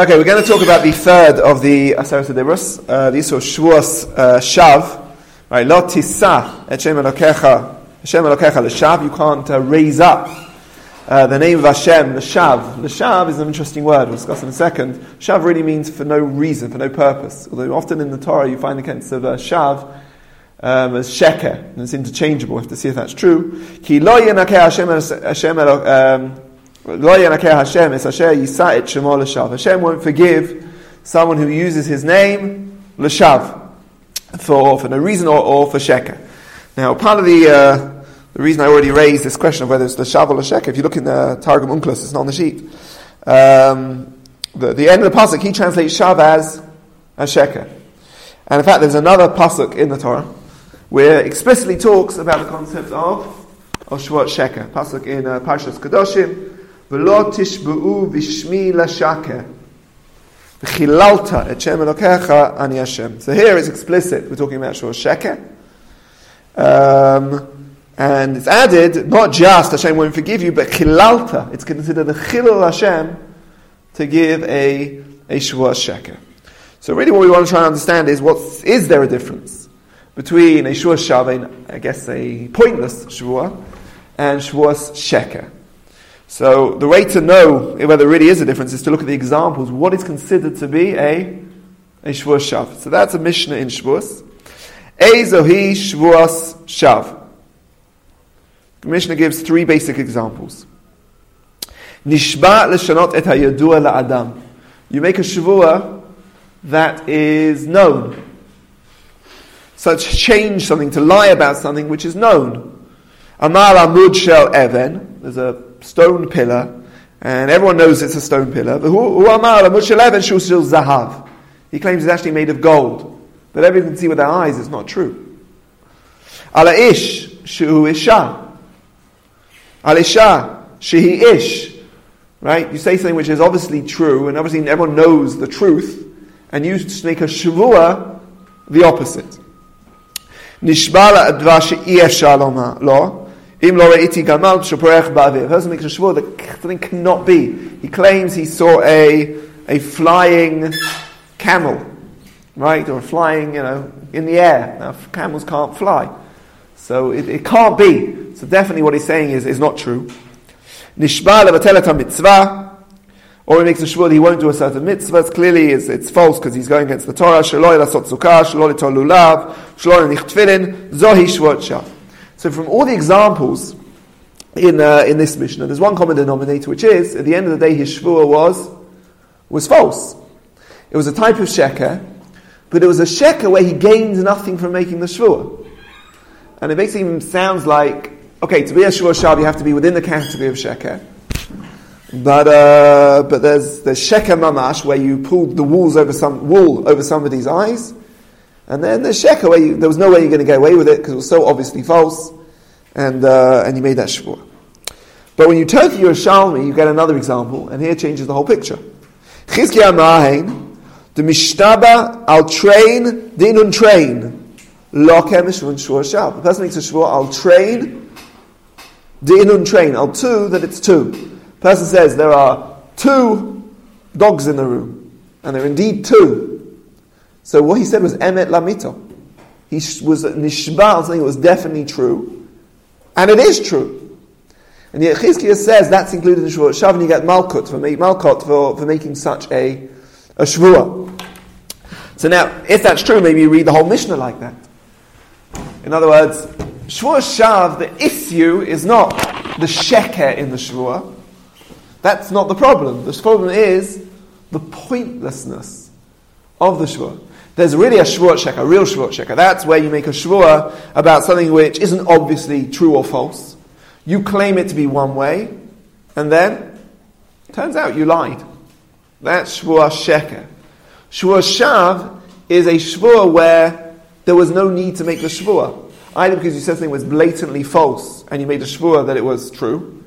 Okay, we're going to talk about the third of the Aseret Dibros, uh, the Isur Shavuos uh, Shav. Right, Lo Tisa Elokecha, Shem Elokecha L'Shav. You can't uh, raise up uh, the name of Hashem, the Shav. The Shav is an interesting word. We'll discuss in a second. Shav really means for no reason, for no purpose. Although often in the Torah you find the sense of uh, Shav um, as Sheker, and it's interchangeable. We have to see if that's true. Ki Lo Hashem Hashem um, Hashem Hashem won't forgive someone who uses his name l'shav for for no reason or, or for sheker. Now, part of the uh, the reason I already raised this question of whether it's l'shav or l'sheker, if you look in the Targum Onkelos, it's not on the sheet. Um, the, the end of the pasuk he translates shav as as sheker, and in fact, there's another pasuk in the Torah where it explicitly talks about the concept of of Shavuot sheker. Pasuk in uh, Parshas Kedoshim. ולא תשבעו בשמי לשקר. וחיללת את שם אלוקיך, אני השם. So here it's explicit. We're talking about Shor Sheker. Um, and it's added, not just Hashem won't forgive you, but chilalta. It's considered a chilul Hashem to give a, a Shavuot Sheker. So really what we want to try and understand is what is there a difference between a Shavuot Shav, I guess a pointless Shavuot, and Shavuot Sheker. So the way to know whether there really is a difference is to look at the examples. What is considered to be a a Shavuos Shav? So that's a Mishnah in Shavuos. Ezohi Shavuos Shav. The Mishnah gives three basic examples. Nishba l'shanot et hayadua la'adam. You make a Shavua that is known. Such change something, to lie about something which is known. Amar amud shel even. There's a stone pillar, and everyone knows it's a stone pillar. zahav. He claims it's actually made of gold, but everyone can see with their eyes it's not true. Ala ish shu isha. Al shehi ish. Right? You say something which is obviously true, and obviously everyone knows the truth, and you make a shavua the opposite. Nishbala advash she'iyef lo. Im lo re'iti gamal sheporech ba'avir. A person makes a shvur that something cannot be. He claims he saw a, a flying camel, right? Or flying, you know, in the air. Now, camels can't fly. So it, it can't be. So definitely what he's saying is, is not true. Nishba levatelet mitzvah. Or he makes a shvur that he won't do a certain mitzvah. Clearly it's, it's false because he's going against the Torah. Shaloi lasot sukkah, shaloi litol lulav, shaloi nich zohi shav. So from all the examples in, uh, in this Mishnah, there's one common denominator, which is, at the end of the day, his shvua was, was false. It was a type of sheker, but it was a sheker where he gained nothing from making the shvua. And it him sounds like, okay, to be a shvua shav, you have to be within the category of sheker. But uh, but there's there's sheker mamash where you pulled the walls over some wool over somebody's eyes, and then there's sheker you, there was no way you're going to get away with it because it was so obviously false, and, uh, and you made that shvur. But when you turn to Yerushalmi, you get another example, and here changes the whole picture. Chizkiah the Mishtaba al train, dinun train, lokem shvun shvur shab. The person makes a shvur, I'll train, dinun train, I'll two, that it's two. The person says there are two dogs in the room, and there are indeed two. So what he said was emet lamito. He was nishba on something that was definitely true, and it is true. And yet Chizkiah says that's included in Shavuot Shav, and you get Malkut for, Malkut for, for making such a, a Shavuot. So now, if that's true, maybe you read the whole Mishnah like that. In other words, Shavuot Shav, the issue is not the sheker in the Shavuot. That's not the problem. The problem is the pointlessness of the Shavuot. There's really a shvuot sheker, a real shvuot sheker. That's where you make a shvuah about something which isn't obviously true or false. You claim it to be one way, and then turns out you lied. That's shvuah sheker. Shvuah shav is a shvuah where there was no need to make the shvuah. Either because you said something was blatantly false and you made a shvuah that it was true,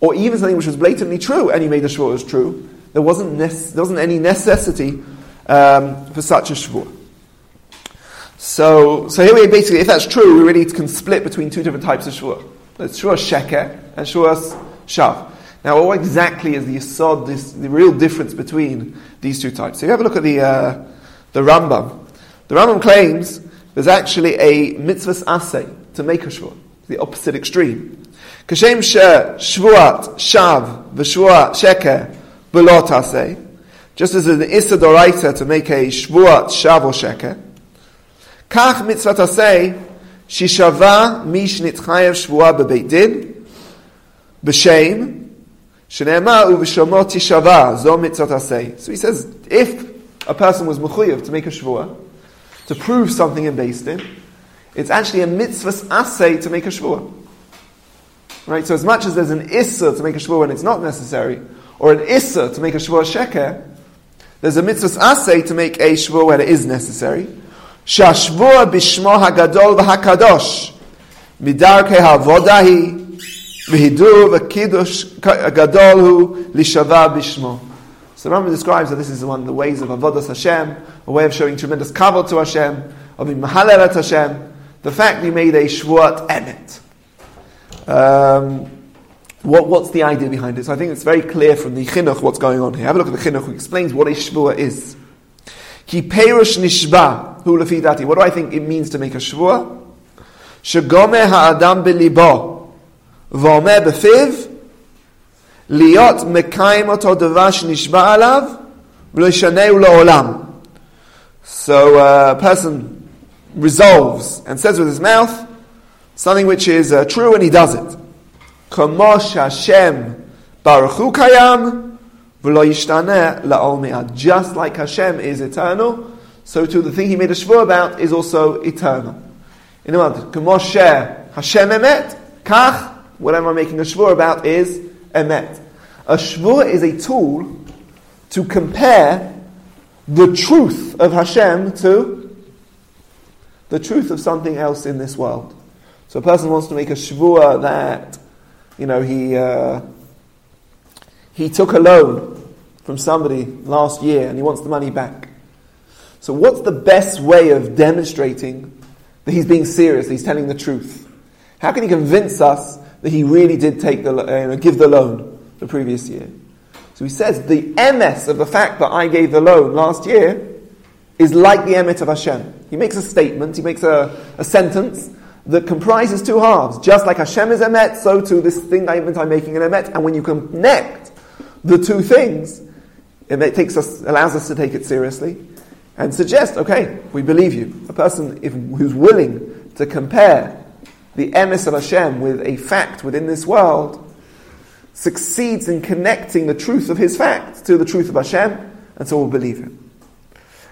or even something which was blatantly true and you made a shvuah was true. There wasn't, ne- there wasn't any necessity um, for such a shvur. So, so here we basically, if that's true, we really can split between two different types of shvur. There's shvur sheker and shvur shav. Now, what exactly is the yisod, this, the real difference between these two types. So if you have a look at the, uh, the Rambam. The Rambam claims there's actually a mitzvahs assay to make a shvua, the opposite extreme. Kashem she shvuat shav v'shvuat sheker belot assay, just as an issa to make a shvuat shav or sheker. Kach mitzvah assay shishava mish nitchayev shvua bebeit din b'shem Shenema uv'shomot tishava zo mitzvot asay. So he says, if a person was mechuyev to make a shvua, to prove something in Beis Din, it's actually a mitzvahs asay to make a shvua. Right? So as much as there's an issa to make a shvua when it's not necessary, or an issa to make a shvua sheker, there's a mitzvahs asay to make a shvua when it is necessary. Shashvua bishmo hagadol v'hakadosh midarke havodahi V'hidur v'kiddush gadol hu lishava bishmo. So Rambam describes that this is one of the ways of avodas Hashem, a way of showing tremendous kavod to Hashem, of being mahalel at Hashem. The fact he made a shvuat emet. Um, what, what's the idea behind it? So I think it's very clear from the chinuch what's going on here. Have a look at the chinuch who explains what a shvua is. Ki perush nishba hu lefidati. What do I think it means to make a shvua? Shagome ha'adam belibo. ואומר בפיו, להיות מקיים אותו דבר שנשבע עליו, ולא ישנהו לעולם. So uh, a person resolves and says with his mouth something which is uh, true and he does it. כמו שהשם ברוך הוא קיים, just like Hashem is eternal, so too the thing he made a shvur about is also eternal. In other words, K'moshe Hashem emet, kach, whatever I'm making a shvur about is emet. A shvur is a tool to compare the truth of Hashem to the truth of something else in this world. So a person wants to make a shvur that, you know, he... Uh, he took a loan from somebody last year and he wants the money back. So what's the best way of demonstrating that he's being serious, he's telling the truth? How can he convince us that he really did take the, uh, give the loan the previous year. So he says the MS of the fact that I gave the loan last year is like the emet of Hashem. He makes a statement, he makes a, a sentence that comprises two halves. Just like Hashem is emet, so too this thing I I'm making an emet. And when you connect the two things, it takes us, allows us to take it seriously and suggest, okay, we believe you. A person if, who's willing to compare the emes of Hashem with a fact within this world, succeeds in connecting the truth of his fact to the truth of Hashem, and so we'll believe him.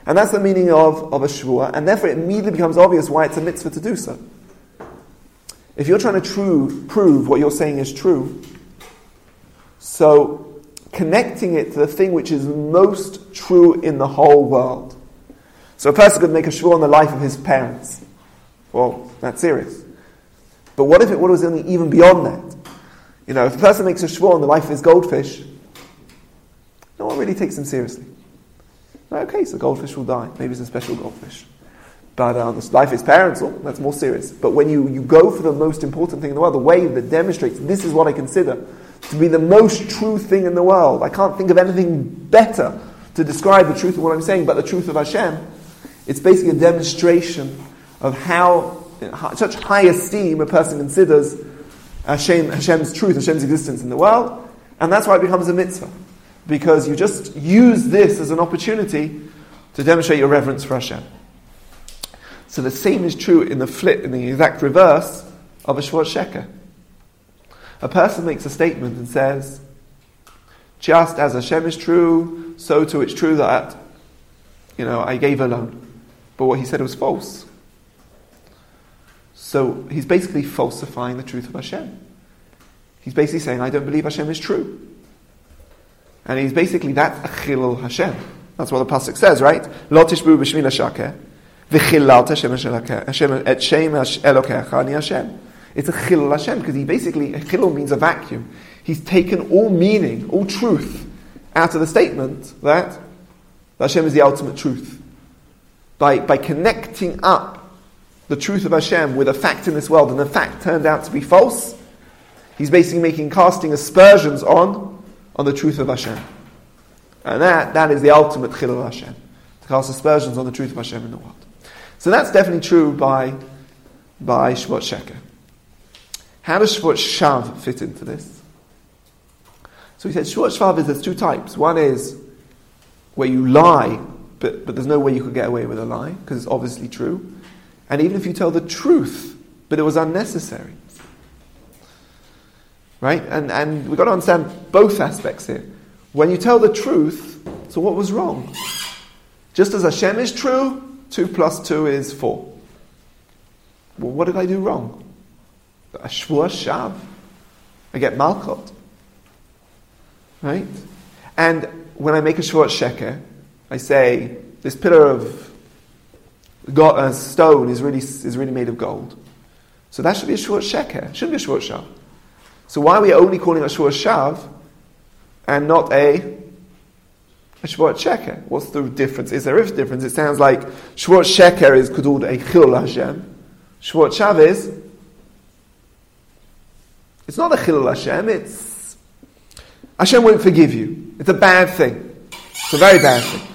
And that's the meaning of, of a shvua, and therefore it immediately becomes obvious why it's a mitzvah to do so. If you're trying to true, prove what you're saying is true, so connecting it to the thing which is most true in the whole world. So a person could make a shvua on the life of his parents. Well, that's serious. But what if it was even beyond that? You know, if a person makes a shvur on the life of his goldfish, no one really takes him seriously. Okay, so goldfish will die. Maybe it's a special goldfish. But uh, the life of his parents, oh, that's more serious. But when you, you go for the most important thing in the world, the way that demonstrates this is what I consider to be the most true thing in the world, I can't think of anything better to describe the truth of what I'm saying but the truth of Hashem. It's basically a demonstration of how such high esteem a person considers Hashem, Hashem's truth, Hashem's existence in the world, and that's why it becomes a mitzvah. Because you just use this as an opportunity to demonstrate your reverence for Hashem. So the same is true in the flip, in the exact reverse of a Shvuat Sheker. A person makes a statement and says, just as Hashem is true, so too it's true that, you know, I gave a loan. But what he said was false. So he's basically falsifying the truth of Hashem. He's basically saying, I don't believe Hashem is true. And he's basically, that's a chilul Hashem. That's what the Pasuk says, right? Lo tishbu b'shmin hashakeh, v'chilalt Hashem et shem elokecha ani Hashem. It's a chilul Hashem, because he basically, chilul means a vacuum. He's taken all meaning, all truth, out of the statement that Hashem is the ultimate truth. By, by connecting up the truth of Hashem with a fact in this world, and the fact turned out to be false, he's basically making casting aspersions on, on the truth of Hashem. And that, that is the ultimate chilul Hashem, to cast aspersions on the truth of Hashem in the world. So that's definitely true by, by Shavuot Sheker. How does Shavuot Shav fit into this? So he said Shavuot Shav is there's two types. One is where you lie, but, but there's no way you could get away with a lie, because it's obviously true. And even if you tell the truth, but it was unnecessary. Right? And, and we've got to understand both aspects here. When you tell the truth, so what was wrong? Just as Hashem is true, 2 plus 2 is 4. Well, what did I do wrong? A shvur shav. I get malchot. Right? And when I make a shvur sheker, I say, this pillar of God, uh, stone is really, is really made of gold. So that should be a shvur sheker. It shouldn't be a shvur shav. So why are we only calling it a shvur shav and not a, a Shavuot Sheker. What's the difference? Is there a difference? It sounds like Shavuot Sheker is called a Chil Hashem. Shavuot Shav is, it's not a Chil Hashem, it's, Hashem won't forgive you. It's a bad thing. It's a very bad thing.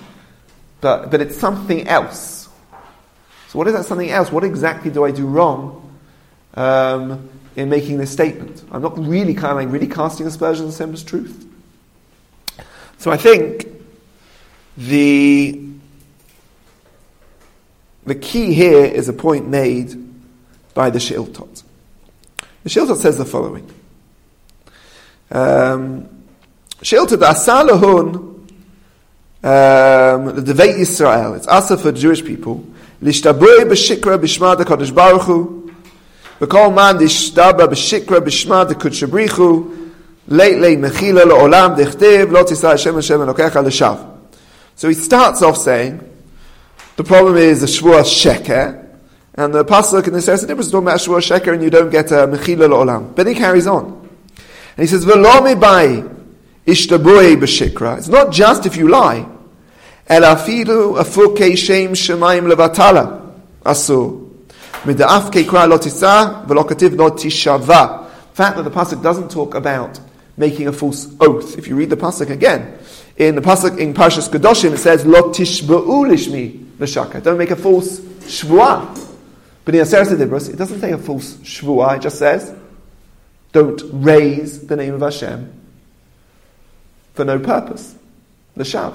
But, but it's something else. So what is that something else? What exactly do I do wrong? Um, in making this statement. I'm not really kind of like really casting aspersions on Hashem's truth. So I think the the key here is a point made by the Shiltot. The Shiltot says the following. Um, Shiltot asalahun um, the Devei Yisrael. It's asa for Jewish people. B'shikra b'shma baruch hu. V'kol man b'shikra b'shma mechila lo Hashem Hashem elokecha l'shav. So he starts off saying, the problem is the shvua sheker, and the pasuk in the says the difference between shvua sheker and you don't get a mechila le'olam. But he carries on. And he says, v'lo mibai ishtabui b'shikra. It's not just if you lie. El afilu afukei shem shemayim levatala. Asur. Mida'af kei lo tisa, v'lo kativ lo tishava. fact that the pasuk doesn't talk about making a false oath. If you read the pasuk again, in the pasuk in Parshas Kedoshim, it says "Lo tishba'u lishmi l'shaka." Don't make a false shvuah. But in Aseret Dibros, it doesn't say a false shvuah. It just says, "Don't raise the name of Hashem for no purpose." The shav.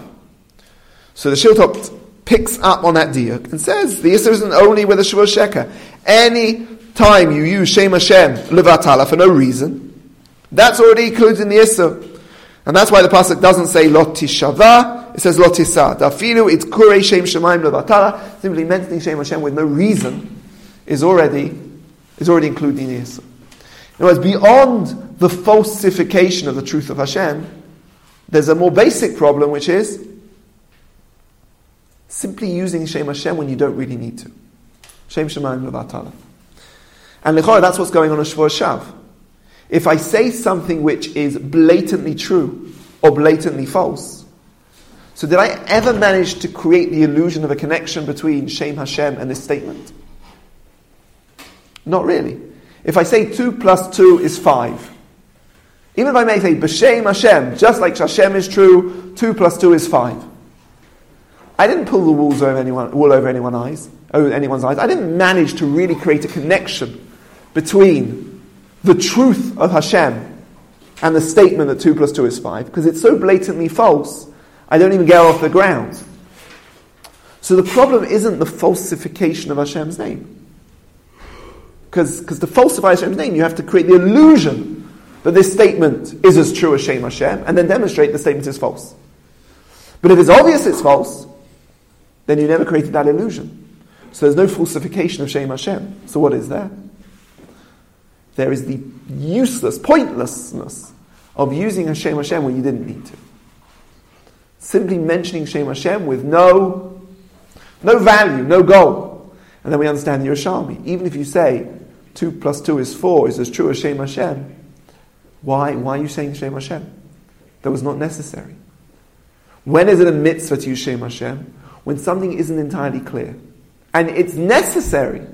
So the Shiltot picks up on that diuk and says the Yisr isn't only with a shvuah sheker. Any time you use Shem Hashem levatala for no reason, that's already included in the Issa. And that's why the Pasuk doesn't say Lot Tishava, it says Lot Tisa. Dafilu, it's Kure Shem Shemaim Levatala, simply mentioning Shem Hashem with no reason is already, is already included in Issa. In other words, beyond the falsification of the truth of Hashem, there's a more basic problem which is simply using Shem Hashem when you don't really need to. Shem Shemaim Levatala. And Lechora, that's what's going on in Shavuot Shav. If I say something which is blatantly true or blatantly false, so did I ever manage to create the illusion of a connection between Shem Hashem and this statement? Not really. If I say 2 plus 2 is 5, even if I may say B'Shem Hashem, just like Hashem is true, 2 plus 2 is 5. I didn't pull the wool over anyone, wool over anyone's eyes, over anyone's eyes. I didn't manage to really create a connection between the truth of Hashem and the statement that 2 plus 2 is 5, because it's so blatantly false, I don't even get off the ground. So the problem isn't the falsification of Hashem's name. Because to falsify Hashem's name, you have to create the illusion that this statement is as true as Shem Hashem, and then demonstrate the statement is false. But if it's obvious it's false, then you never created that illusion. So there's no falsification of Shem Hashem. So what is there? There is the useless, pointlessness of using Hashem Hashem when you didn't need to. Simply mentioning Shem Hashem with no, no value, no goal. And then we understand the Yerushalmi. Even if you say 2 plus 2 is 4 is as true as Shem Hashem, why, why are you saying Shem Hashem? That was not necessary. When is it a mitzvah to use Shem Hashem? When something isn't entirely clear. And it's necessary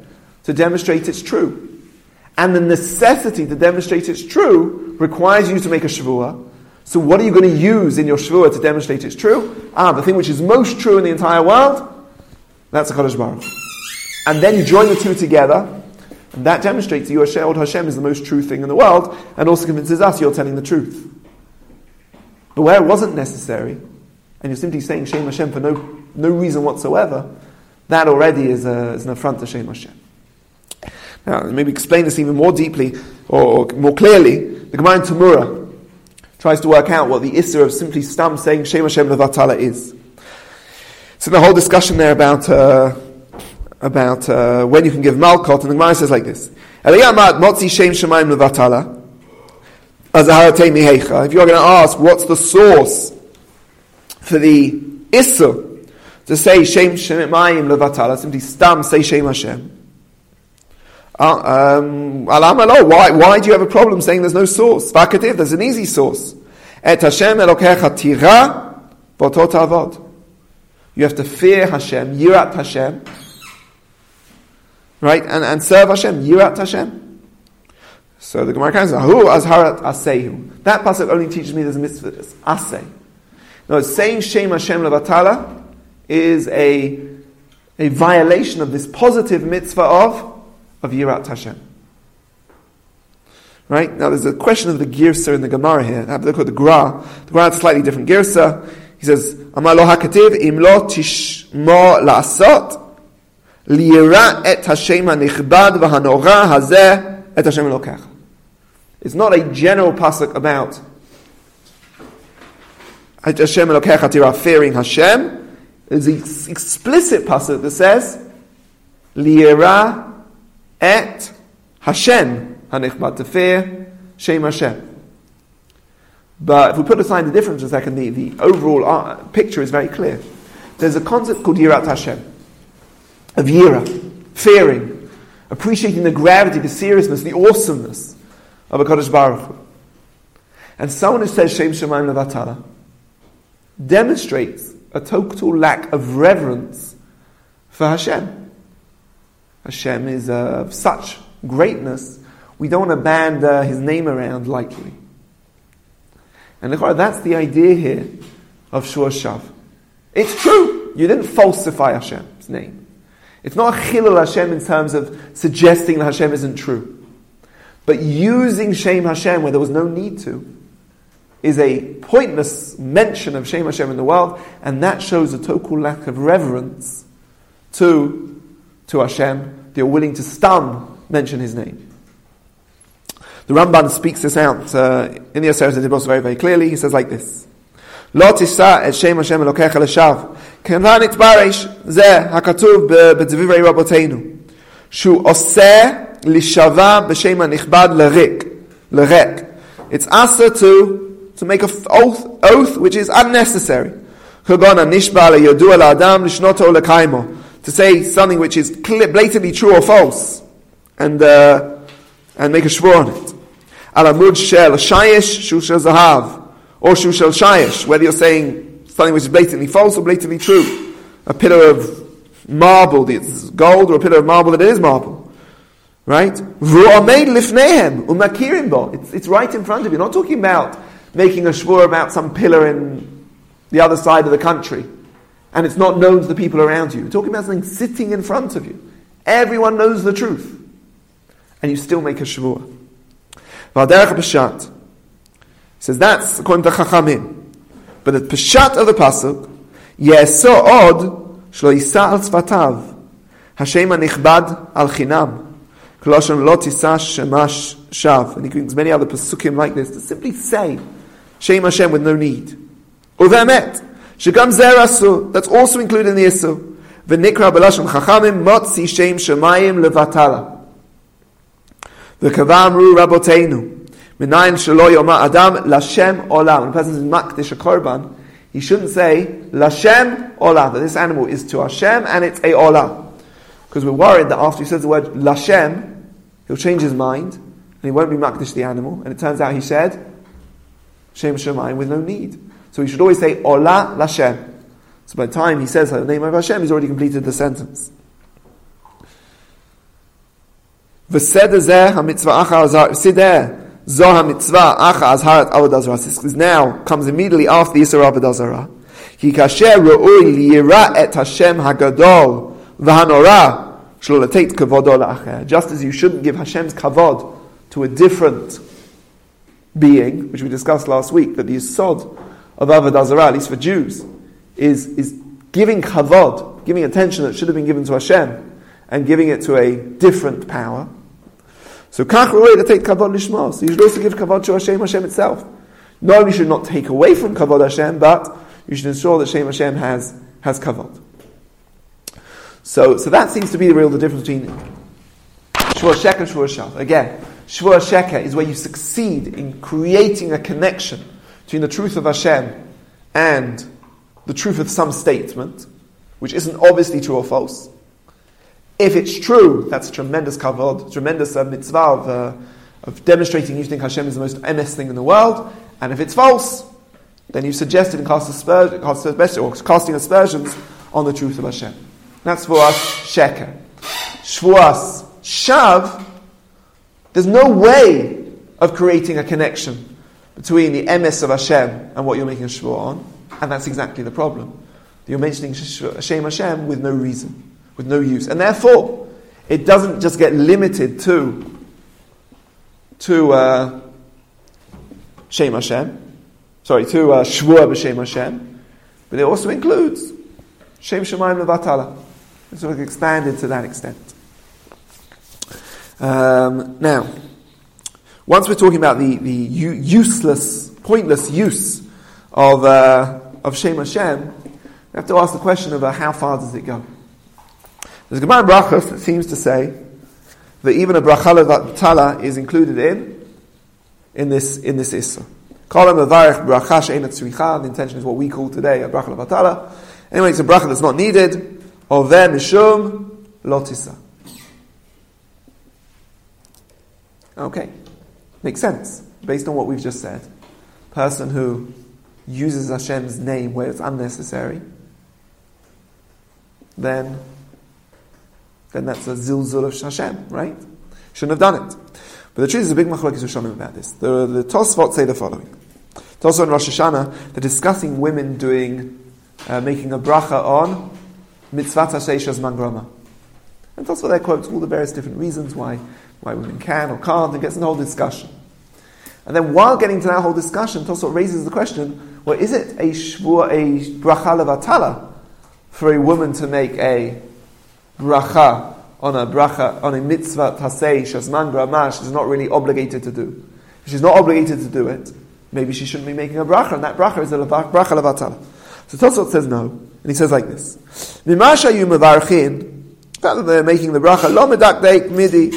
to demonstrate it's true and the necessity to demonstrate it's true requires you to make a shavua. So what are you going to use in your Shavuot to demonstrate it's true? Ah, the thing which is most true in the entire world, that's a Kodesh Baruch. And then you join the two together, that demonstrates your Shehod Hashem is the most true thing in the world, and also convinces us you're telling the truth. But where it wasn't necessary, and you're simply saying Shem Hashem for no, no reason whatsoever, that already is, a, is an affront to Shem Hashem. Now, maybe explain this even more deeply or, or more clearly. The Gemara in Tamura tries to work out what the issur of simply stam saying Shem Hashem Levatala is. So the whole discussion there about uh, about uh, when you can give malkot, and the Gemara says like this. If you're going to ask what's the source for the issur to say Shem Shemaim Levatala, simply stam say Shem Hashem. Uh, um, why, why do you have a problem saying there's no source? Vakativ, there's an easy source. Et Hashem tira. You have to fear Hashem, yirat Hashem, right, and, and serve Hashem, yirat Hashem. So the Gemara says, "Hu azharat asehu." That pasuk only teaches me there's a mitzvah. It's asay. No, saying Shem Hashem levatala is a a violation of this positive mitzvah of of Yirat Hashem. Right? Now there's a question of the Girsa in the Gemara here. Have a look at the Gra. The Gra has a slightly different Girsa. He says, Amar lo hakativ im lo tishmo la'asot liyira et Hashem ha'nichbad v'hanora hazeh et Hashem. It's not a general pasuk about Hashem elokech atira fearing Hashem. It's an explicit pasuk that says liyira Et Hashem Hanichmat, to fear Shem Hashem. But if we put aside the difference for a second, the, the overall uh, picture is very clear. There's a concept called Yirat Hashem, of Yira, fearing, appreciating the gravity, the seriousness, the awesomeness of a Kodesh Baruch Hu. And someone who says Shem Shemaim Levatala demonstrates a total lack of reverence for Hashem. Hashem is uh, of such greatness, we don't want to band uh, his name around lightly. And that's the idea here of Shur Shav. It's true. You didn't falsify Hashem's name. It's not a chilul Hashem in terms of suggesting that Hashem isn't true. But using Shem Hashem where there was no need to is a pointless mention of Shem Hashem in the world, and that shows a total lack of reverence to, to Hashem they're willing to stam mention his name. The Ramban speaks this out uh, in the Aseret very, very clearly. He says like this: "Lo tisa et shem Hashem elokecha k'nan itbaresh zeh hakatuv b'dvivrei rabotenu, shu oseh lishava b'shem hanichbad l'rik, l'rek. It's asa to to make an oath, oath which is unnecessary. Kagona nishba le'yodua la'adam l'shnoto l'kaimo to say something which is blatantly true or false, and uh, and make a shvur on it. Alamud shel shayish zahav, or shu shel shayish, whether you're saying something which is blatantly false or blatantly true. A pillar of marble that's gold, or a pillar of marble that is marble. Right? It's, it's right in front of you. Not talking about making a shvur about some pillar in the other side of the country and it's not known to the people around you. You're talking about something sitting in front of you. Everyone knows the truth. And you still make a shavua. Valderech Peshat says that's according to Chachamim. But the Peshat of the Pasuk, Yeso od shlo yisa al tzvatav, Hashem anichbad al chinam, Koloshon lo tisa shemash shav. And he brings many other Pasukim like this to simply say, Shem Hashem with no need. Uvemet, Shagam Zerasu, that's also included in the Isu. V'nikra b'lashon chachamim motzi shem shemayim levatala. V'kavamru raboteinu. Minayin shelo adam lashem olam. When a person is makdish a korban, he shouldn't say lashem olam. That this animal is to Hashem and it's a olam. Because we're worried that after he says the word lashem, he'll change his mind and he won't be makdish the animal. And it turns out he said shem shemayim with no need. So we should always say Ola Lashem. So by the time he says the name of Hashem, he's already completed the sentence. V'seder zeh ha-mitzvah achar Zoha mitzvah acha azharat avodah zarah. This now comes immediately after the Yisra avodah zarah. Ki kasher ro'ui liyira et Hashem hagadol v'hanora shlo letet kavodo la'acher. Just as you shouldn't give Hashem's kavod to a different being, which we discussed last week, that the yisod of avodah zarah, at least for Jews, is, is giving kavod, giving attention that should have been given to Hashem, and giving it to a different power. So kach to take kavod lishma. So you should also give kavod to Hashem, Hashem itself. Not only should not take away from kavod Hashem, but you should ensure that Shem Hashem has has kavod. So, so that seems to be the real the difference between shvur sheka and shvur shav. Again, shvur sheka is where you succeed in creating a connection between the truth of Hashem and the truth of some statement, which isn't obviously true or false. If it's true, that's a tremendous kavod, tremendous uh, mitzvah of, uh, of demonstrating you think Hashem is the most MS thing in the world. And if it's false, then you've suggested and cast cast or casting aspersions on the truth of Hashem. That's for us sheker. Shvuas shav. There's no way of creating a connection between the emes of Hashem and what you're making a shvua on, and that's exactly the problem. You're mentioning Hashem Hashem with no reason with no use. And therefore, it doesn't just get limited to, to uh, Shem Hashem, sorry, to uh, Shvua b'Shem Hashem, but it also includes Shem Shemaim Levatala. It's sort of expanded to that extent. Um, now, once we're talking about the, the useless, pointless use of, uh, of Shem Hashem, we have to ask the question of uh, how far does it go? There's Gemara Brachas that seems to say that even a bracha tala is included in in this in this issa. Call him a varich bracha she'enat tzricha. The intention is what we call today a bracha levatala. Anyway, it's a bracha that's not needed. Oveh mishum lotisa. Okay, makes sense based on what we've just said. Person who uses Hashem's name where it's unnecessary, then then that's a zilzul of Hashem, right? Shouldn't have done it. But the truth is a big machlokes Rishonim about this. The, the Tosfot say the following. Tosfot and Rosh Hashanah, they're discussing women doing, uh, making a bracha on mitzvah tasheishas mangrama. And Tosfot there quotes all the various different reasons why, why women can or can't, and gets in the whole discussion. And then while getting to that whole discussion, Tosfot raises the question, well, is it a shvur, a bracha levatala for a woman to make a bracha on a bracha on a mitzvah tasei shasman gramash is not really obligated to do. If she's not obligated to do it, maybe she shouldn't be making a bracha, and that bracha is a bracha levatala. So Tosfot says no, and he says like this: Mimasha you mevarchin, that they're making the bracha lo medakdeik midi.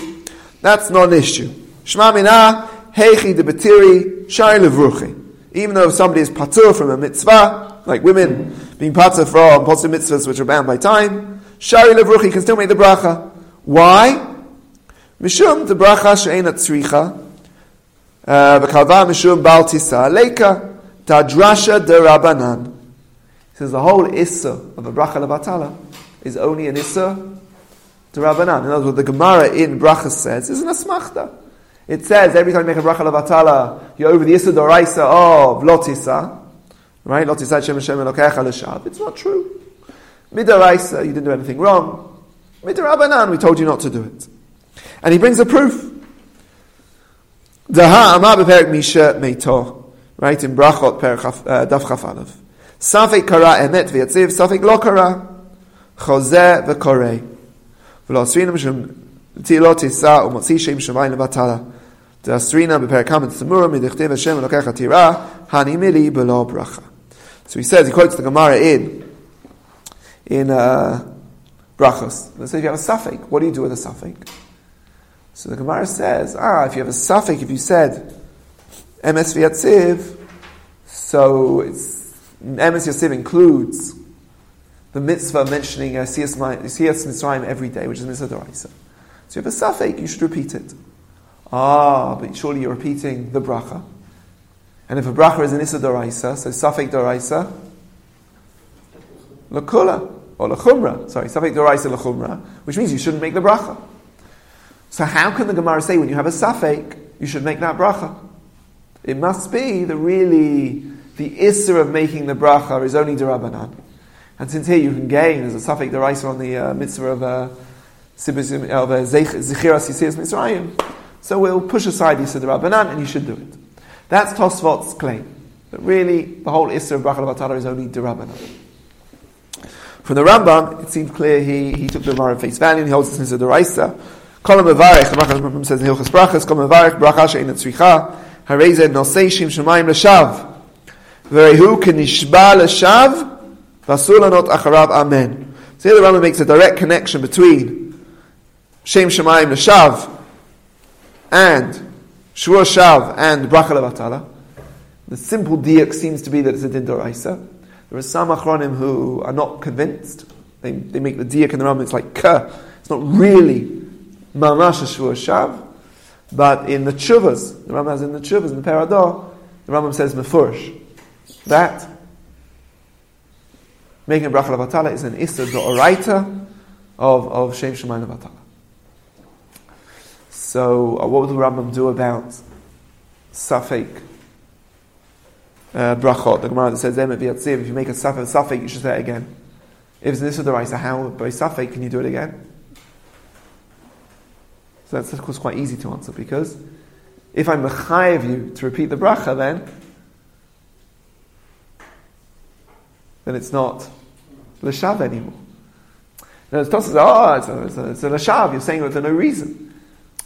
That's not an issue. Shma mina heichi de betiri shai levruchi. Even though somebody is patur from a mitzvah, like women being patur from positive mitzvahs which are bound by time, Shari Levruchi can still make the bracha. Why? Mishum the bracha she'ena tzricha. Uh, v'kalva mishum bal tisa leika tadrasha de rabanan. He says the whole issa of a bracha levatala is only an issa to Rabbanan. In other words, what the Gemara in Bracha says is an asmachta. It says every time you make a bracha levatala, you're over the issa doraisa of lotisa, right? Lotisa Shem Hashem Elokecha l'shav. It's not true. Midaraisa, you didn't do anything wrong. Midarabanan, we told you not to do it. And he brings a proof. Daha amar misha meito. Right, in Brachot, uh, daf chafanav. Safek kara emet v'yatziv, safek lo kara. Chozeh v'korei. V'lo asrina mishum tilo tisa umotzi shem shemayim levatala. Dasrina beperek hamet tzemura midichtiv elokech atira hani mili belo bracha. So he says, he quotes the Gemara in in uh, brachos. Let's say if you have a suffix, what do you do with a suffix? So the Gemara says, ah, if you have a suffix, if you said emes v'yatziv, so it's yatziv includes the mitzvah mentioning uh, Mitzrayim every day, which is mitzvah doraisa. So you have a suffix, you should repeat it. Ah, but surely you're repeating the bracha. And if a bracha is an issa doraisa, so suffix doraisa, lakula or lechumra. Sorry, safek doraisa lechumra, which means you shouldn't make the bracha. So how can the Gemara say when you have a safek, you should make that bracha. It must be the really, the isser of making the bracha is only derabanan. And since here you can gain, there's a suffix deraisa on the uh, mitzvah of of uh, Zechiras Yisiyas Mitzrayim, so we'll push aside the Yisra Rabbanan and you should do it. That's Tosfot's claim. That really, the whole Isra of Brachal Batala is only Dirabanan. From the Rambam, it seems clear he, he took the Gemara face value and he holds this in the Raisa. Kol mevarech, the Rambam says in Hilchas Brachas, kol mevarech bracha she'in tzricha, hareze nosei shim shemayim l'shav. Verehu kenishba l'shav, vasur lanot acharav amen. So here the Rambam makes a direct connection between Shem Shemayim l'shav and Shua Shav and Bracha Levatala. The simple diak seems to be that it's a din doraisa. There are some achronim who are not convinced. They, they make the diak in the Rambam, it's like ka. It's not really mamash Shua Shav. But in the Chuvas, the Rambam has in the Chuvas, in the Parador, the Rambam says mefurish. That making a bracha levatala is an issa doraita of, of Shem Shemayim levatala. So, uh, what would the Rambam do about Safek uh, brachot? The Gemara that says if you make a Safek Safek, you should say it again. If it's this or the Raisa, how by Safek can you do it again? So that's of course quite easy to answer because if I'm mechayev you to repeat the bracha, then then it's not l'shav anymore. Now, it's says, oh, it's a, it's a, it's a l'shav. You're saying it for no reason.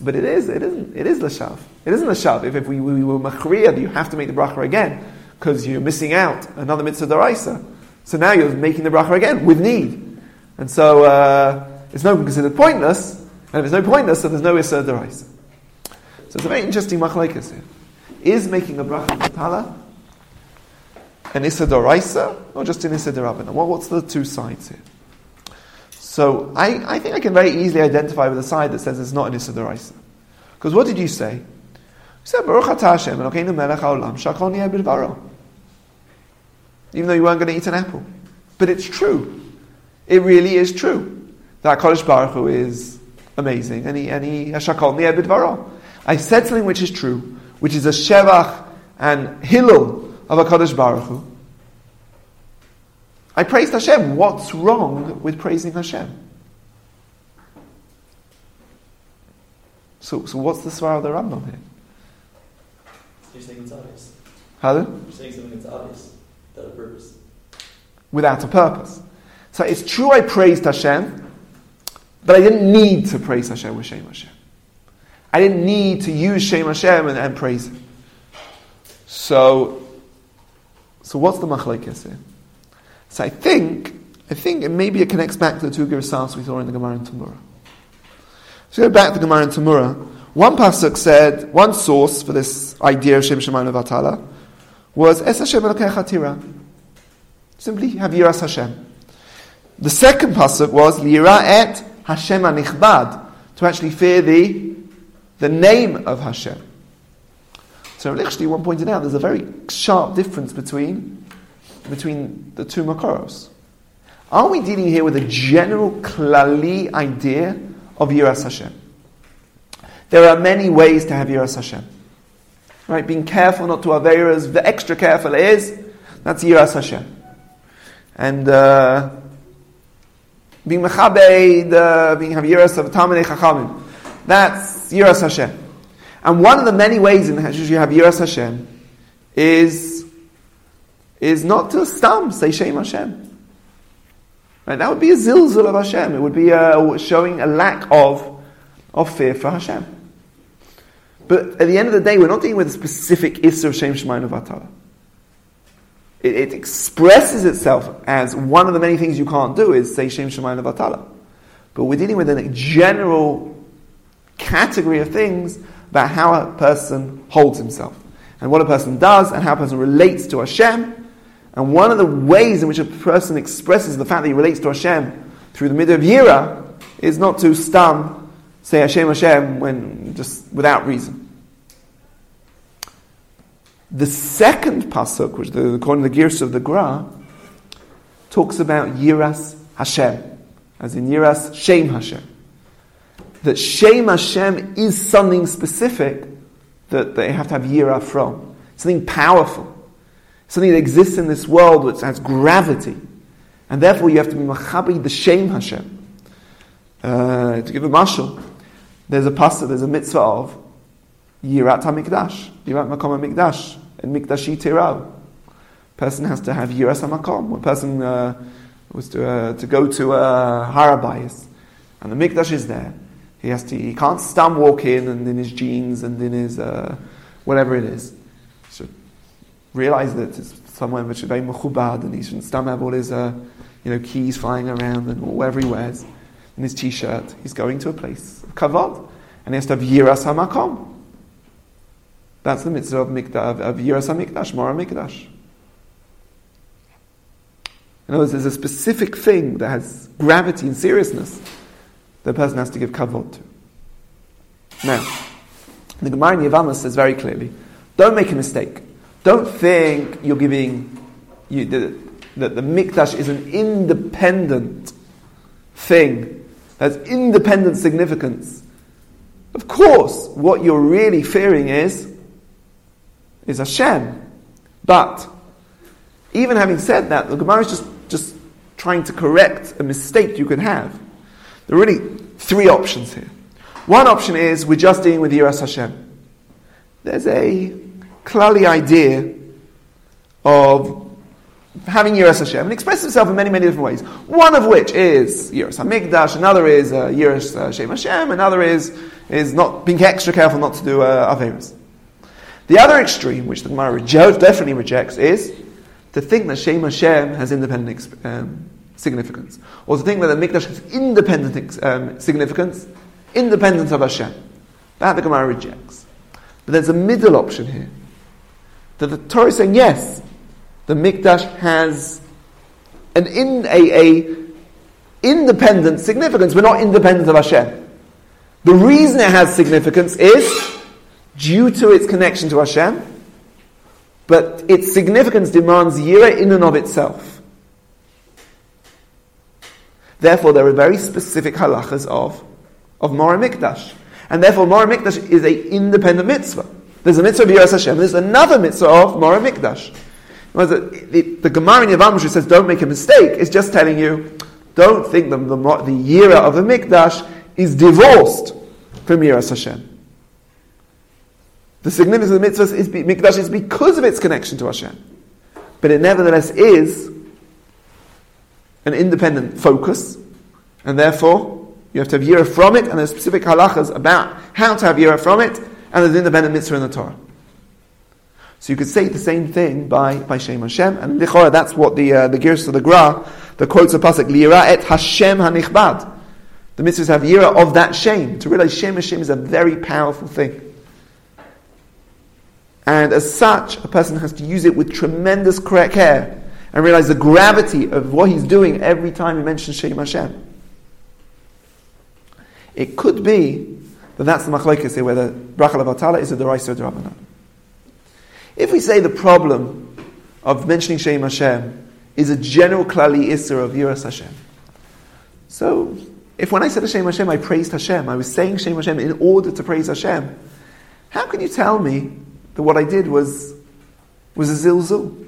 But it is, it isn't, it is Lashav. It isn't Lashav. If, if we, we were Machriya, you have to make the bracha again, because you're missing out another mitzvah daraisa. So now you're making the bracha again, with need. And so, uh, it's no considered pointless, and if it's no pointless, then there's no Issa daraisa. So it's a very interesting machlaikas here. Is making a bracha tala an Issa daraisa, or just an Issa darabana? Well, what's the two sides here? So I, I think I can very easily identify with the side that says it's not an Issa Daraisa. Because what did you say? Said, Baruch Atah Hashem, Elokeinu melech haolam, shakol niyeh Even though you weren't going to eat an apple. But it's true. It really is true. That Kodesh Baruch Hu is amazing. And he, and he, shakol b'dvaro. I said something which is true, which is a shevach and hillel of a Kodesh Baruch Hu. I praised Hashem. What's wrong with praising Hashem? So, so what's the svara of the Rambam here? You're saying it's obvious. Pardon? You're saying something that's obvious, without a purpose. Without a purpose. So it's true I praised Hashem, but I didn't need to praise Hashem with Shem Hashem. I didn't need to use Shem Hashem and, and praise Him. So, so what's the machlekes here? So I think, I think maybe it connects back to the two Girsas we saw in the Gemara in Tamura. So go back to the Gemara in Tamura. One pasuk said, one source for this idea of Shem Shemayim Vatala was Es Hashem Tira. Simply have Yiras Hashem. The second pasuk was Lira et Hashem Anichbad, to actually fear the, the name of Hashem. So Lichti one pointed out there's a very sharp difference between between the two Makoros. Are we dealing here with a general klali idea of Yiras Hashem? There are many ways to have Yiras Hashem. Right, being careful not to Averas, the extra careful is, that's Yiras Hashem. And uh, being Mechabed, uh, being have Yiras of Talmidei Chachamim, that's Yiras Hashem. And one of the many ways in which you have Yiras Hashem is is not to stam say Shem Hashem. Right? That would be a zilzul of Hashem. It would be a, showing a lack of, of fear for Hashem. But at the end of the day, we're not dealing with a specific Isser of Shem Shemayim Vatala. It, it, expresses itself as one of the many things you can't do is say Shem Shemayim Vatala. But we're dealing with a general category of things about how a person holds himself. And what a person does and how a person relates to Hashem and one of the ways in which a person expresses the fact that he relates to Hashem through the middle of Yira is not to stam, say Hashem Hashem when just without reason. The second pasuk, which the, according to the Girs of the Gra, talks about Yiras Hashem, as in Yiras Shem Hashem. That Shem Hashem is something specific that they have to have yira from. Something powerful. Something that exists in this world which has gravity. And therefore you have to be machabi the shame Hashem. Uh, to give a mashal, there's a pasuk, there's a mitzvah of yirat HaMikdash, yirat makom HaMikdash, and mikdashi tirau. Person has to have yiras HaMakom. A person uh, was to, uh, to go to uh, Har HaBayis, and the mikdash is there, he has to, he can't stand walk in and in his jeans and in his, uh, whatever it is. He should realize that it's somewhere which is very mechubad and he shouldn't stand have all his, uh, you know, keys flying around and whatever he wears in his t-shirt. He's going to a place kavod and he has to have yiras hamakom. That's the mitzvah of, mikdash, of, yiras hamikdash, mora mikdash. In other words, there's a specific thing that has gravity and seriousness the person has to give kavod to. Now, the Gemara in Yevamos says very clearly, don't make a mistake. Don't think you're giving, you, that, that the mikdash is an independent thing, has independent significance. Of course, what you're really fearing is, is Hashem. But, even having said that, the Gemara is just, just trying to correct a mistake you could have. There are really three options here. One option is we're just dealing with Yiras Hashem. There's a cloudy idea of having Yiras Hashem and expresses itself in many, many different ways. One of which is Yiras Hamikdash, another is uh, Yiras uh, Shem Hashem, another is, is not being extra careful not to do uh, Averis. The other extreme, which the Gemara definitely rejects, is to think that Shem Hashem has independent um, significance, or to think that the Mikdash has independent um, significance, independent of Hashem. That the Gemara rejects. But there's a middle option here. That the Torah is saying, yes, the Mikdash has an in, a, a independent significance. We're not independent of Hashem. The reason it has significance is due to its connection to Hashem, but its significance demands yira in and of itself. Therefore, there are very specific halachas of, of Mora Mikdash. And therefore, Mora Mikdash is an independent mitzvah. There's a mitzvah of Yiras Hashem, there's another mitzvah of Mora Mikdash. The, the, the Gemara in Yavam, which says don't make a mistake, is just telling you, don't think the, the, the Yira of the Mikdash is divorced from Yiras Hashem. The significance of the mitzvah is Mikdash is because of its connection to Hashem. But it nevertheless is an independent focus, and therefore you have to have yira from it, and there's specific halachas about how to have yira from it, and there's an independent mitzvah in the Torah. So you could say the same thing by, by Shem Hashem, and lichora, that's what the uh, the of the Gra, the quotes of pasuk lira et Hashem hanichbad. The mitzvahs have yira of that shame. To realize Shem Hashem is a very powerful thing. And as such, a person has to use it with tremendous care and realize the gravity of what he's doing every time he mentions Shem Hashem. It could be that that's the machlekes here, whether bracha levatala is a deraisa or. If we say the problem of mentioning Shem Hashem is a general klali isser of yiras Hashem, so if when I said Shem Hashem I praised Hashem, I was saying Shem Hashem in order to praise Hashem, how can you tell me that what I did was was a zilzul?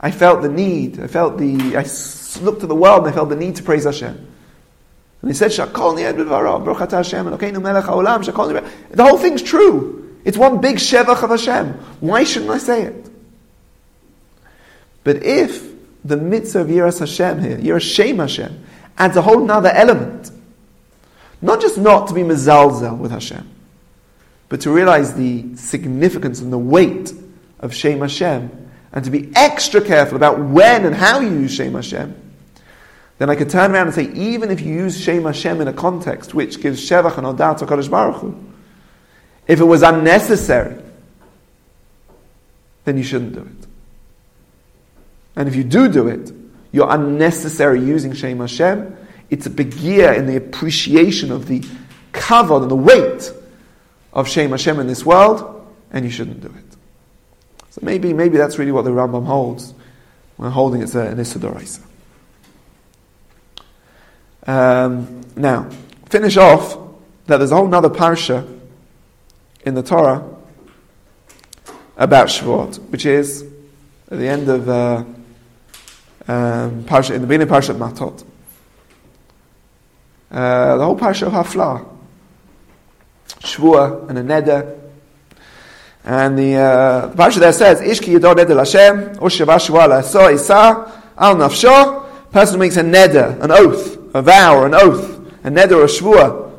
I felt the need. I felt the. I looked at the world and I felt the need to praise Hashem. And he said, "Shakol Hashem, melech haolam, shakol The whole thing's true. It's one big shevach of Hashem. Why shouldn't I say it? But if the mitzvah of Yiras Hashem here, Yiras Shem Hashem, adds a whole other element, not just not to be mezalzel with Hashem, but to realize the significance and the weight of Shem Hashem, and to be extra careful about when and how you use Shem Hashem, then I could turn around and say, even if you use Shem Hashem in a context which gives Shevach and Odat to Baruch Hu, if it was unnecessary, then you shouldn't do it. And if you do do it, you're unnecessary using Shem Hashem. It's a begia in the appreciation of the kavod and the weight of Shem Hashem in this world, and you shouldn't do it. So maybe, maybe that's really what the Rambam holds when holding it an Issa um, Now, finish off that there's a whole other parsha in the Torah about Shavuot, which is at the end of uh, um, Parsha, in the beginning of Parshat Matot. Uh, the whole Parsha of Haflah, Shvua and a Neder. And the, uh, the Parsha there says, Ishki Yador Neder Lashem, Ushava Shua La'so Isa, Al Nafsho, person makes a Neder, an oath, a vow or an oath, a Neder or a Shvua,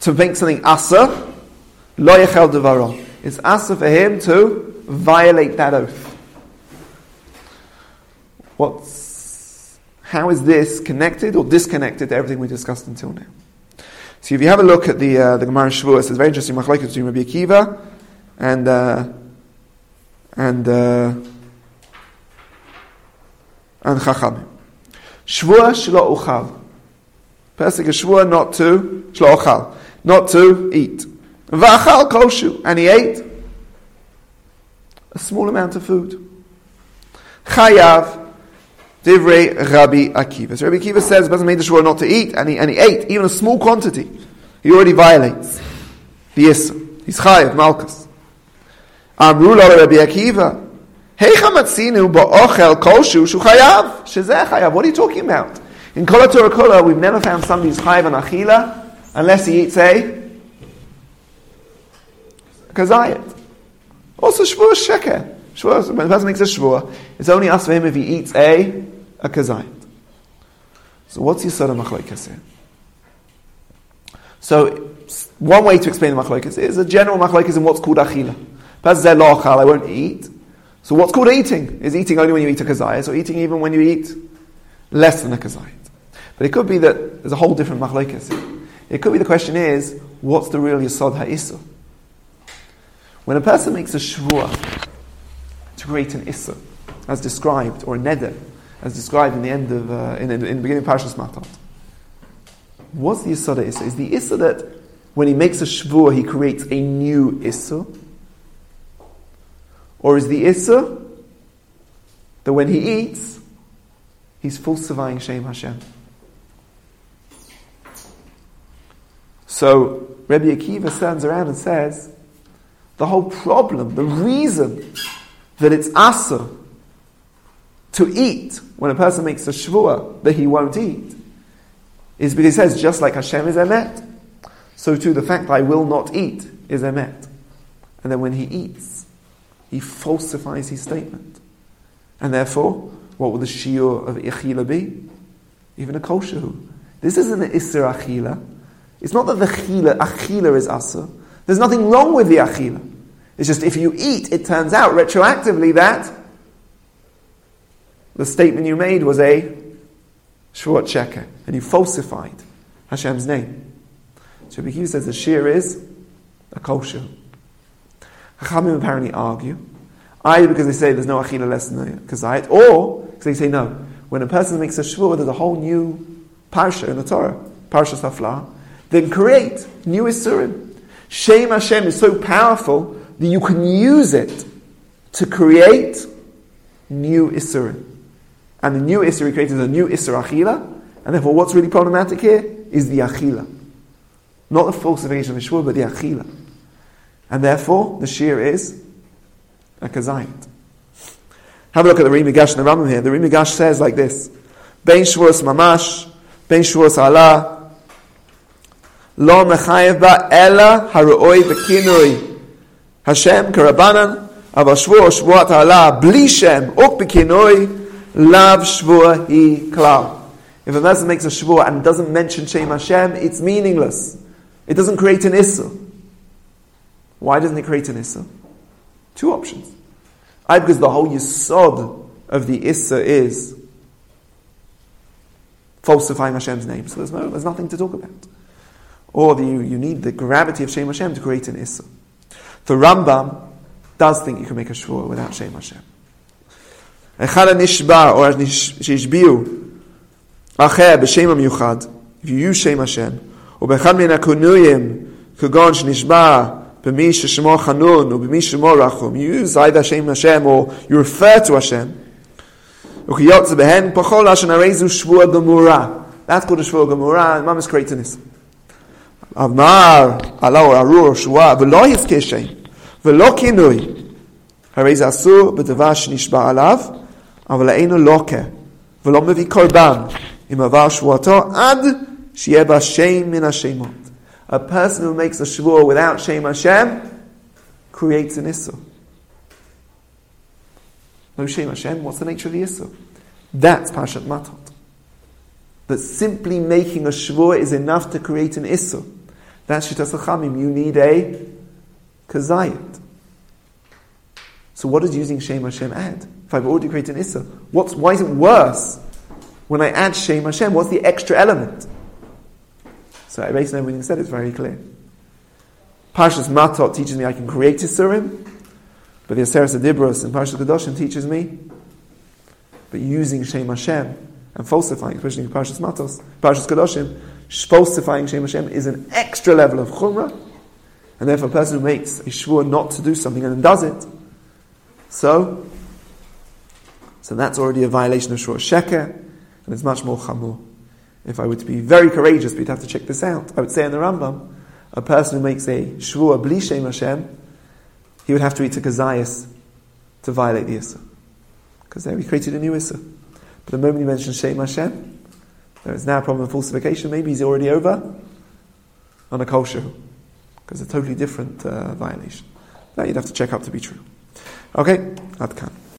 to make something Asa, Lo Yechel Devaro. It's Asa for him to violate that oath. What's, how is this connected or disconnected to everything we discussed until now? So if you have a look at the uh, the Gemara Shavuos, it's very interesting machlokes between Rabbi Akiva and uh, and uh, and Chachamim. Shvua shlo uchal. Pesach not to shlo uchal, not to eat. V'achal koshu, and he ate a small amount of food. Chayav Divrei Rabbi Akiva. So Rabbi Akiva says, it doesn't make the shvur not to eat, and he, and he ate, even a small quantity. He already violates the Issa. He's Chayav, Malchus. Amru lo Rabbi Akiva. Heicha matzinu ba'ochel koshu shu chayav. Shezeh. What are you talking about? In Kol Torah Kula, we've never found somebody who's chayav and achila unless he eats a kazayat. Also shvur sheker. Shvur, when the person makes a shvur, it's only us for him if he eats a, a kazayit. So what's Yisod Machlokes here? So one way to explain the Machlokes is a general Machlokes in what's called achila. Person said, I won't eat. So what's called eating? Is eating only when you eat a kazayit, or eating even when you eat less than a kazayit? But it could be that there's a whole different Machlokes It could be the question is, what's the real Yisod HaIsur? When a person makes a shvuah, to create an Issa, as described, or a Neder, as described in the end of, uh, in, in, in, the beginning of Parashas Matot. What's the Issa Issa? Is the Issa that when he makes a Shvur, he creates a new Issa? Or is the Issa that when he eats, he's falsifying Shem Hashem? So Rabbi Akiva stands around and says, the whole problem, the reason that it's asa to eat when a person makes a shvua that he won't eat is because he says, just like Hashem is emet, so too the fact that I will not eat is emet. And then when he eats, he falsifies his statement. And therefore, what will the shiur of ichila be? Even a kosher. This isn't an isser achila. It's not that the chila, achila is asa. There's nothing wrong with the achila. It's just if you eat, it turns out retroactively that the statement you made was a short checker, and you falsified Hashem's name. So Rabbi says the shear is a kosher. Chachamim apparently argue, either because they say there's no achila less than kazayit, or because they say no. When a person makes a shvur, there's a whole new parsha in the Torah, parsha safla, then create new isurim. Shem Hashem is so powerful that you can use it to create new Isurim. And the new Isur created a new Isur Achila, and therefore what's really problematic here is the Achila. Not the falsification of the Shvur, but the Achila. And therefore, the shear is a Kazayit. Have a look at the Rimigash and the Rambam here. The Rimigash says like this, Ben Shvuras Mamash, Ben Shvuras Allah, Lo Mechayev Ba Ela Haruoi Bekinui Hashem karabanan, אבל שבוע שבועת העלה בלי שם וק בכינוי, לאו שבוע היא If a person makes a shvua and doesn't mention Shem Hashem, it's meaningless. It doesn't create an issa. Why doesn't it create an issa? Two options. I because the whole yisod of the issa is falsifying Hashem's name, so there's no, there's nothing to talk about. Or the, you, you need the gravity of Shem Hashem to create an issa. The Rambam does think you can make a shvur without Shem Hashem. Echad nishba or shishbiu acher b'shem המיוחד, if you use Shem Hashem, ובאחד מן הכונויים, כגון שנשבע במי ששמו חנון ובמי ששמו רחום, you use either Shem Hashem or you refer to Hashem, וכיוצא בהן פחול לשון הרי זו שבוע גמורה. That's called a שבוע גמורה, Mom is creating this. אמר עלה או ארור שבועה ולא יזכה שם ולא כינוי. הרי זה אסור בדבר שנשבע עליו, אבל אינו לוקה, ולא מביא קורבן אם עבר שבועתו עד שיהיה בה שם מן השמות. A person who makes a shvur without Shem Hashem creates an issur. No Shem Hashem, what's the nature of the issur? That's Pashat Matot. That simply making a shvur is enough to create an issur. That's Shittas Chachamim. You need a kazayit. So what does using Shem Hashem add? If I've already created an issur, what's, why is it worse when I add Shem Hashem? What's the extra element? So based on everything said, it's very clear. Parshas Matot teaches me I can create Isurim, but the Aseret Adibros and Parshas Kedoshim teaches me, but using Shem Hashem and falsifying, especially in Parshas Matos, Parshas Kedoshim, falsifying Shem Hashem is an extra level of Chumrah, and therefore a person who makes a shvur not to do something and then does it, so, so that's already a violation of Shur Sheker, and it's much more chamur. If I were to be very courageous, we'd have to check this out. I would say in the Rambam, a person who makes a shvua bli shem Hashem, he would have to eat a kazayas to violate the Issa. Because there he created a new Issa. But the moment you mention Shem Hashem, there is now a problem of falsification. Maybe he's already over on a kosher. Because it's a totally different uh, violation. That you'd have to check up to be true. Okay, Adkan.